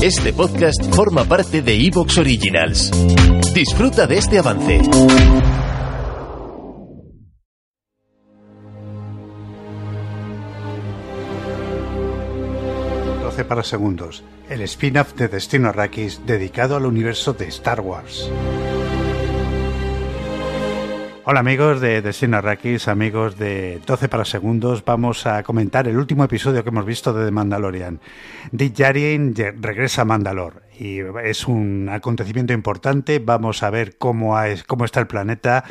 Este podcast forma parte de Evox Originals. Disfruta de este avance. para segundos, el spin-off de Destino Arrakis dedicado al universo de Star Wars. Hola amigos de Destino Arrakis, amigos de 12 para segundos, vamos a comentar el último episodio que hemos visto de The Mandalorian. Dick Djarin regresa a Mandalore y es un acontecimiento importante, vamos a ver cómo, cómo está el planeta,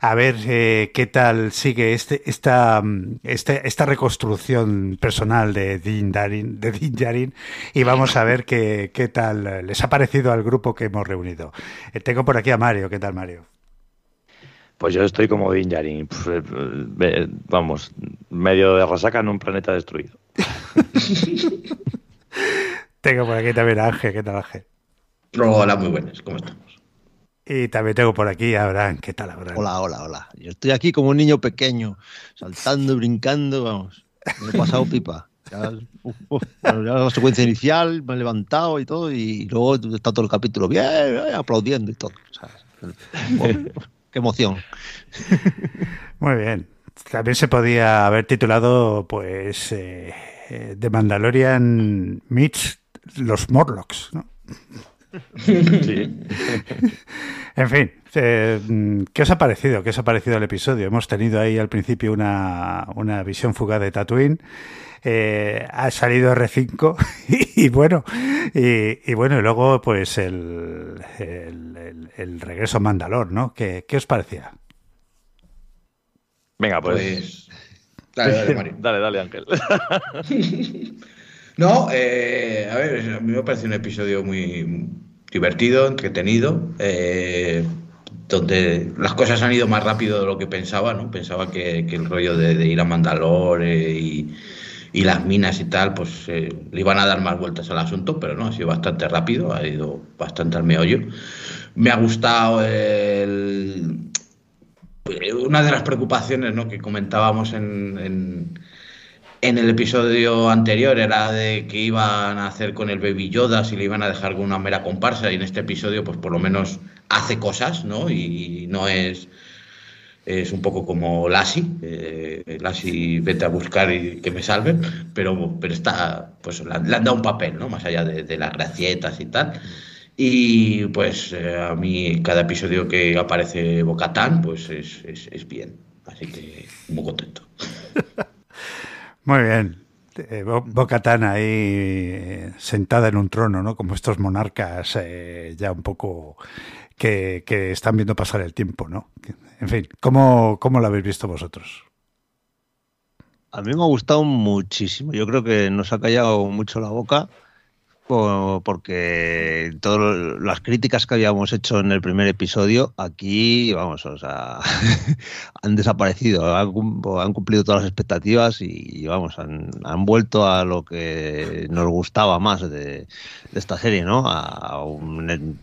a ver eh, qué tal sigue este, esta, este, esta reconstrucción personal de Din Djarin, de Din y vamos a ver qué, qué tal les ha parecido al grupo que hemos reunido. Eh, tengo por aquí a Mario, ¿qué tal Mario? Pues yo estoy como Din Djarin, eh, vamos, medio de resaca en un planeta destruido. tengo por aquí también a Ángel, ¿qué tal Ángel? Hola, muy buenas, ¿cómo estamos? Y también tengo por aquí a Abraham, ¿qué tal Abraham? Hola, hola, hola. Yo estoy aquí como un niño pequeño, saltando, brincando, vamos. Me he pasado pipa. Ya, la secuencia inicial, me he levantado y todo, y luego está todo el capítulo bien, aplaudiendo y todo. Qué emoción. Muy bien. También se podía haber titulado, pues, eh, eh The Mandalorian meets los Morlocks, ¿no? Sí. en fin, eh, ¿qué os ha parecido? ¿Qué os ha parecido el episodio? Hemos tenido ahí al principio una, una visión fugaz de Tatooine. Eh, ha salido R5 y, bueno y, bueno y luego pues el, el, regreso a Mandalor, ¿no? ¿Qué, ¿Qué, os parecía? Venga, pues... pues dale, dale, dale, Ángel. No, eh, a ver, a mí me parece un episodio muy divertido, entretenido. Eh, donde las cosas han ido más rápido de lo que pensaba, ¿no? Pensaba que, el rollo de, ir a Mandalore y, y las minas y tal, pues eh, le iban a dar más vueltas al asunto, pero no, ha sido bastante rápido, ha ido bastante al meollo. Me ha gustado el, una de las preocupaciones ¿no? que comentábamos en, en, en, el episodio anterior era de que iban a hacer con el Baby Yoda, si le iban a dejar con una mera comparsa, y en este episodio pues por lo menos hace cosas, ¿no? Y no es es un poco como Lassie, eh, Lassie vete a buscar y que me salven, pero, pero está, pues le han dado un papel, ¿no? Más allá de, las gracietas y tal. Y pues eh, a mí cada episodio que aparece Bocatán, pues es, es, bien. Así que muy contento. muy bien. Eh, Bocatán ahí eh, sentada en un trono, ¿no? Como estos monarcas ya un poco que, que, están viendo pasar el tiempo, ¿no? En fin, ¿cómo, cómo lo habéis visto vosotros? A mí me ha gustado muchísimo. Yo creo que nos ha callado mucho la boca porque todas las críticas que habíamos hecho en el primer episodio, aquí, vamos, o sea, han desaparecido, han, cumplido todas las expectativas y, vamos, han, vuelto a lo que nos gustaba más de, esta serie, ¿no? A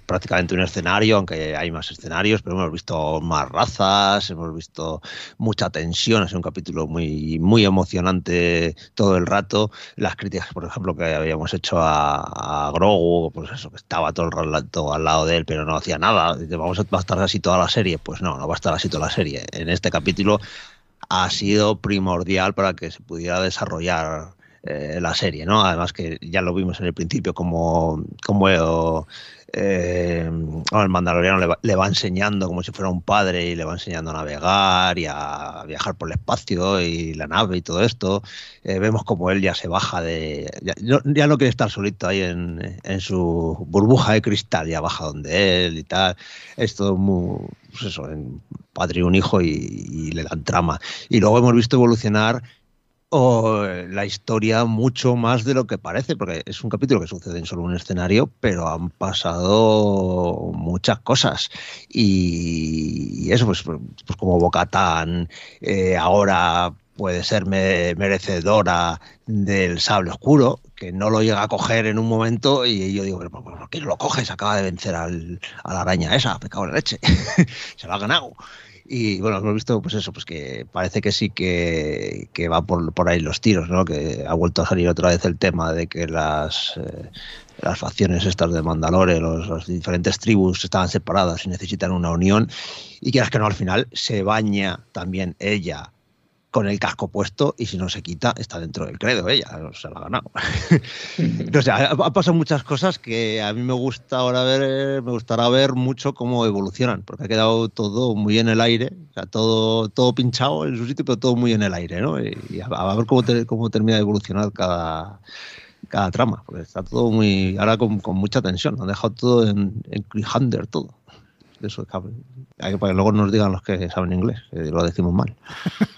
prácticamente un escenario, aunque hay más escenarios, pero hemos visto más razas, hemos visto mucha tensión, es un capítulo muy, muy emocionante todo el rato. Las críticas, por ejemplo, que habíamos hecho a a Grogu, pues eso, que estaba todo el rato al lado de él, pero no hacía nada. Vamos a, va a estar así toda la serie. Pues no, no va a estar así toda la serie. En este capítulo ha sido primordial para que se pudiera desarrollar eh, la serie, ¿no? Además que ya lo vimos en el principio como, como eh, el Mandaloriano le va, enseñando como si fuera un padre y le va enseñando a navegar y a viajar por el espacio y la nave y todo esto. Eh, vemos como él ya se baja de. Ya, no quiere estar solito ahí en, su burbuja de cristal, ya baja donde él y tal. Es todo muy. Pues eso, en padre y un hijo y le dan trama. Y luego hemos visto evolucionar o la historia mucho más de lo que parece, porque es un capítulo que sucede en solo un escenario, pero han pasado muchas cosas. Y, eso, pues, pues, como Bocatán, eh, ahora puede ser merecedora del sable oscuro, que no lo llega a coger en un momento y yo digo, pero ¿por qué no lo coges? Acaba de vencer al, a la araña esa, pecado de leche, se lo ha ganado. Y bueno, hemos visto, pues eso, pues que parece que sí que, que va por, por ahí los tiros, ¿no? Que ha vuelto a salir otra vez el tema de que las, eh, las facciones estas de Mandalore, los, las diferentes tribus estaban separadas y necesitan una unión. Y que que no, al final se baña también ella con el casco puesto y si no se quita está dentro del credo ella, se lo ha ganado. no sé, ha, ha pasado muchas cosas que a mí me gusta ahora ver, me gustará ver mucho cómo evolucionan, porque ha quedado todo muy en el aire, o sea, todo, todo pinchado en su sitio, pero todo muy en el aire, ¿no? Y, y a, a, ver cómo, te, cómo termina de evolucionar cada, cada trama, porque está todo muy, ahora con, con mucha tensión, han dejado todo en, en cliffhanger, todo. Eso es para que luego nos digan los que saben inglés, que lo decimos mal.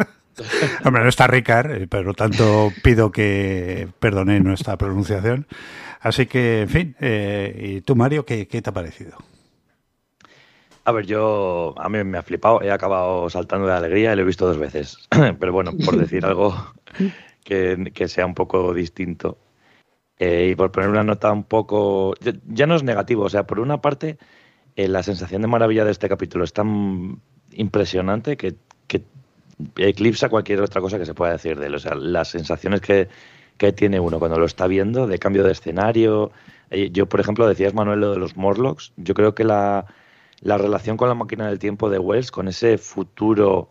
Hombre, no está Ricard, eh, por lo tanto pido que perdone nuestra pronunciación. Así que, en fin, eh, ¿y tú, Mario, qué, qué, te ha parecido? A ver, yo, a mí me ha flipado, he acabado saltando de alegría y lo he visto dos veces. Pero bueno, por decir algo que, que sea un poco distinto eh, y por poner una nota un poco, ya, ya, no es negativo, o sea, por una parte, eh, la sensación de maravilla de este capítulo es tan impresionante que eclipsa cualquier otra cosa que se pueda decir de él. O sea, las sensaciones que, que tiene uno cuando lo está viendo, de cambio de escenario. Eh, yo, por ejemplo, decías, Manuel, lo de los Morlocks. Yo creo que la, la relación con la máquina del tiempo de Wells, con ese futuro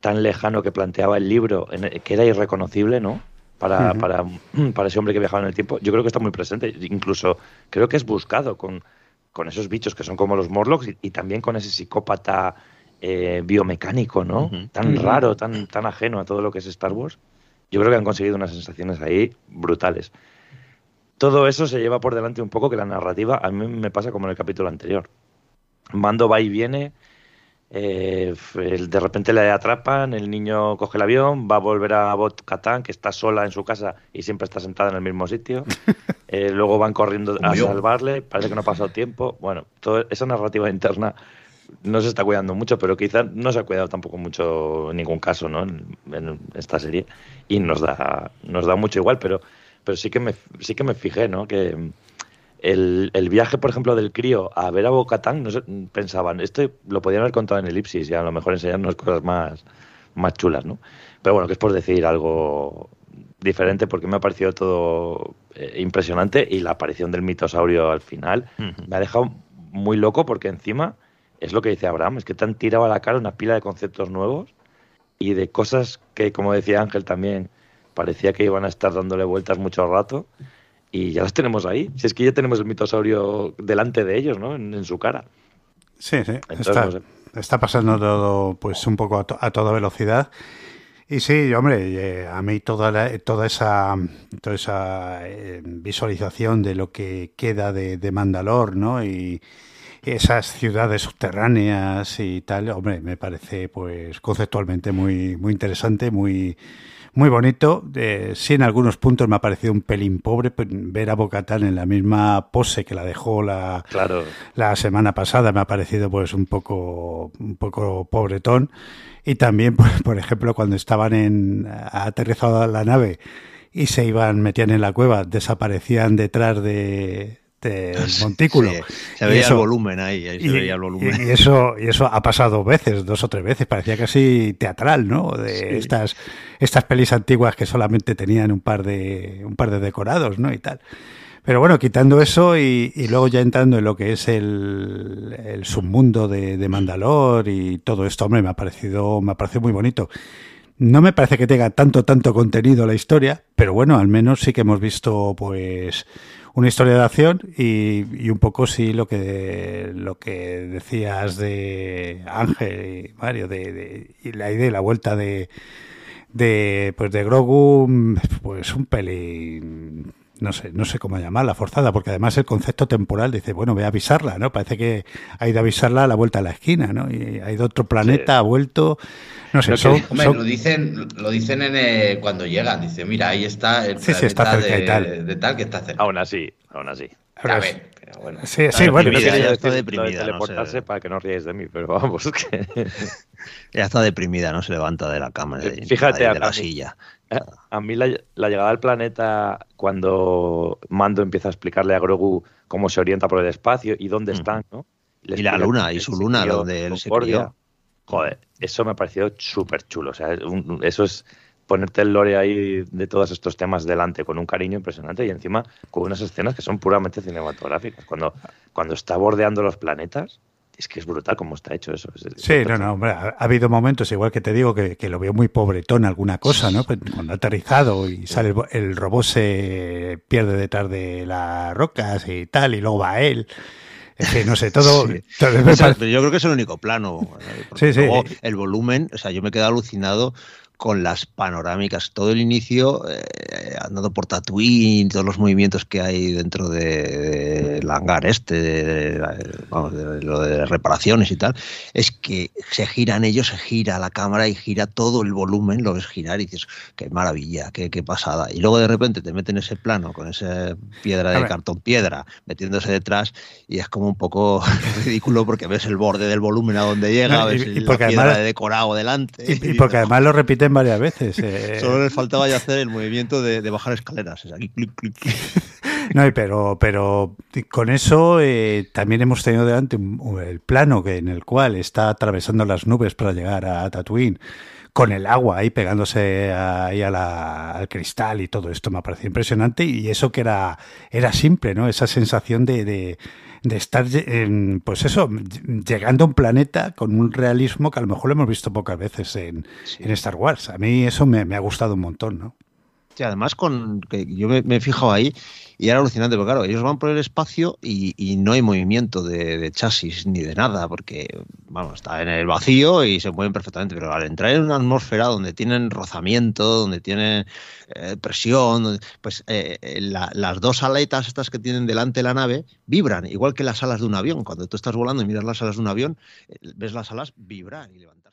tan lejano que planteaba el libro, que era irreconocible, ¿no? Para, uh -huh. para, para ese hombre que viajaba en el tiempo, yo creo que está muy presente. Incluso creo que es buscado con, con esos bichos que son como los Morlocks y, y también con ese psicópata eh, biomecánico, ¿no? Uh -huh. Tan uh -huh. raro, tan, tan ajeno a todo lo que es Star Wars. Yo creo que han conseguido unas sensaciones ahí brutales. Todo eso se lleva por delante un poco que la narrativa a mí me pasa como en el capítulo anterior. Mando va y viene, eh, de repente le atrapan, el niño coge el avión, va a volver a Bot Katan, que está sola en su casa y siempre está sentada en el mismo sitio. Eh, luego van corriendo a salvarle, parece que no ha pasado tiempo. Bueno, toda esa narrativa interna no se está cuidando mucho, pero quizás no se ha cuidado tampoco mucho en ningún caso, ¿no? En, en, esta serie y nos da nos da mucho igual, pero pero sí que me sí que me fijé, ¿no? Que el, el viaje, por ejemplo, del crío a ver a Bocatán, no sé, pensaban, esto lo podían haber contado en elipsis y a lo mejor enseñarnos cosas más más chulas, ¿no? Pero bueno, que es por decir algo diferente porque me ha parecido todo eh, impresionante y la aparición del mitosaurio al final uh -huh. me ha dejado muy loco porque encima es lo que dice Abraham, es que te han tirado a la cara una pila de conceptos nuevos y de cosas que, como decía Ángel también, parecía que iban a estar dándole vueltas mucho rato y ya las tenemos ahí. Si es que ya tenemos el mitosaurio delante de ellos, ¿no? En, en su cara. Sí, sí. Entonces, está, no sé. está, pasando todo pues un poco a, to a toda velocidad. Y sí, hombre, eh, a mí toda, la, toda esa, toda esa eh, visualización de lo que queda de, de Mandalor, ¿no? Y, esas ciudades subterráneas y tal, hombre, me parece pues conceptualmente muy, muy interesante, muy, muy bonito. Eh, sí, en algunos puntos me ha parecido un pelín pobre ver a Bocatán en la misma pose que la dejó la, claro. la semana pasada. Me ha parecido pues un poco, un poco pobretón. Y también, pues, por ejemplo, cuando estaban en aterrizada la nave y se iban, metían en la cueva, desaparecían detrás de, del montículo. Sí, se veía eso, el volumen ahí, ahí se y, veía el volumen. Y eso, y eso ha pasado dos veces, dos o tres veces, parecía casi teatral, ¿no? De sí. estas, estas pelis antiguas que solamente tenían un par de, un par de decorados, ¿no? Y tal. Pero bueno, quitando eso y, y, luego ya entrando en lo que es el, el submundo de, de, Mandalor y todo esto, hombre, me ha parecido, me ha parecido muy bonito. No me parece que tenga tanto, tanto contenido la historia, pero bueno, al menos sí que hemos visto, pues, una historia de acción y, y, un poco sí lo que lo que decías de Ángel y Mario de, y la idea y la vuelta de de pues de Grogu pues un pelín no sé, no sé cómo llamarla, forzada, porque además el concepto temporal dice, bueno, voy a avisarla, ¿no? Parece que ha ido a avisarla a la vuelta a la esquina, ¿no? Y ha ido a otro planeta, sí. ha vuelto, no sé. Lo, son, hombre, son... lo dicen, lo dicen en, eh, cuando llegan, dice, mira, ahí está el sí, sí, está cerca de, y tal. de tal que está cerca. Aún así, aún así. A ver, pero bueno. Sí, sí, bueno. Ya está deprimida. De teleportarse no sé. para que no ríais de mí, pero vamos, que... Ya está deprimida, no se levanta de la cama, de, Fíjate, de, de la silla. A mí la, la, llegada al planeta, cuando Mando empieza a explicarle a Grogu cómo se orienta por el espacio y dónde están, ¿no? Les y la luna, y su luna, donde él se crió. Joder, eso me ha parecido súper chulo. O sea, eso es ponerte el lore ahí de todos estos temas delante con un cariño impresionante y encima con unas escenas que son puramente cinematográficas. Cuando, cuando está bordeando los planetas, es que es brutal cómo está hecho eso. sí, no, no, hombre, ha, habido momentos, igual que te digo, que, lo veo muy pobretón alguna cosa, ¿no? Pues cuando ha aterrizado y sale el, robot se pierde detrás de las rocas y tal, y luego va él. Es que no sé, todo. yo creo que es el único plano. Sí, sí. El volumen, o sea, yo me he quedado alucinado con las panorámicas, todo el inicio, eh, andando por Tatooine, todos los movimientos que hay dentro del de, hangar este, de, vamos, de, lo de reparaciones y tal, es que se giran ellos, se gira la cámara y gira todo el volumen, lo ves girar y dices, qué maravilla, qué, qué pasada. Y luego de repente te meten ese plano con esa piedra de cartón piedra metiéndose detrás y es como un poco ridículo porque ves el borde del volumen a donde llega, ves y, la piedra de decorado delante. Y, porque además lo repiten varias veces. Eh. Solo les faltaba ya hacer el movimiento de, bajar escaleras. no, pero, pero con eso eh, también hemos tenido delante el plano que, en el cual está atravesando las nubes para llegar a Tatooine con el agua ahí pegándose ahí al cristal y todo esto me ha parecido impresionante y eso que era, era simple, ¿no? Esa sensación de de estar, pues eso, llegando a un planeta con un realismo que a lo mejor lo hemos visto pocas veces en, en Star Wars. A mí eso me, me, ha gustado un montón, ¿no? Sí, además con que yo me, he fijado ahí y era alucinante, porque claro, ellos van por el espacio y, no hay movimiento de, chasis ni de nada, porque vamos, está en el vacío y se mueven perfectamente, pero al entrar en una atmósfera donde tienen rozamiento, donde tienen eh, presión, pues eh, eh, las dos aletas estas que tienen delante de la nave vibran, igual que las alas de un avión. Cuando tú estás volando y miras las alas de un avión, ves las alas vibrar y levantar.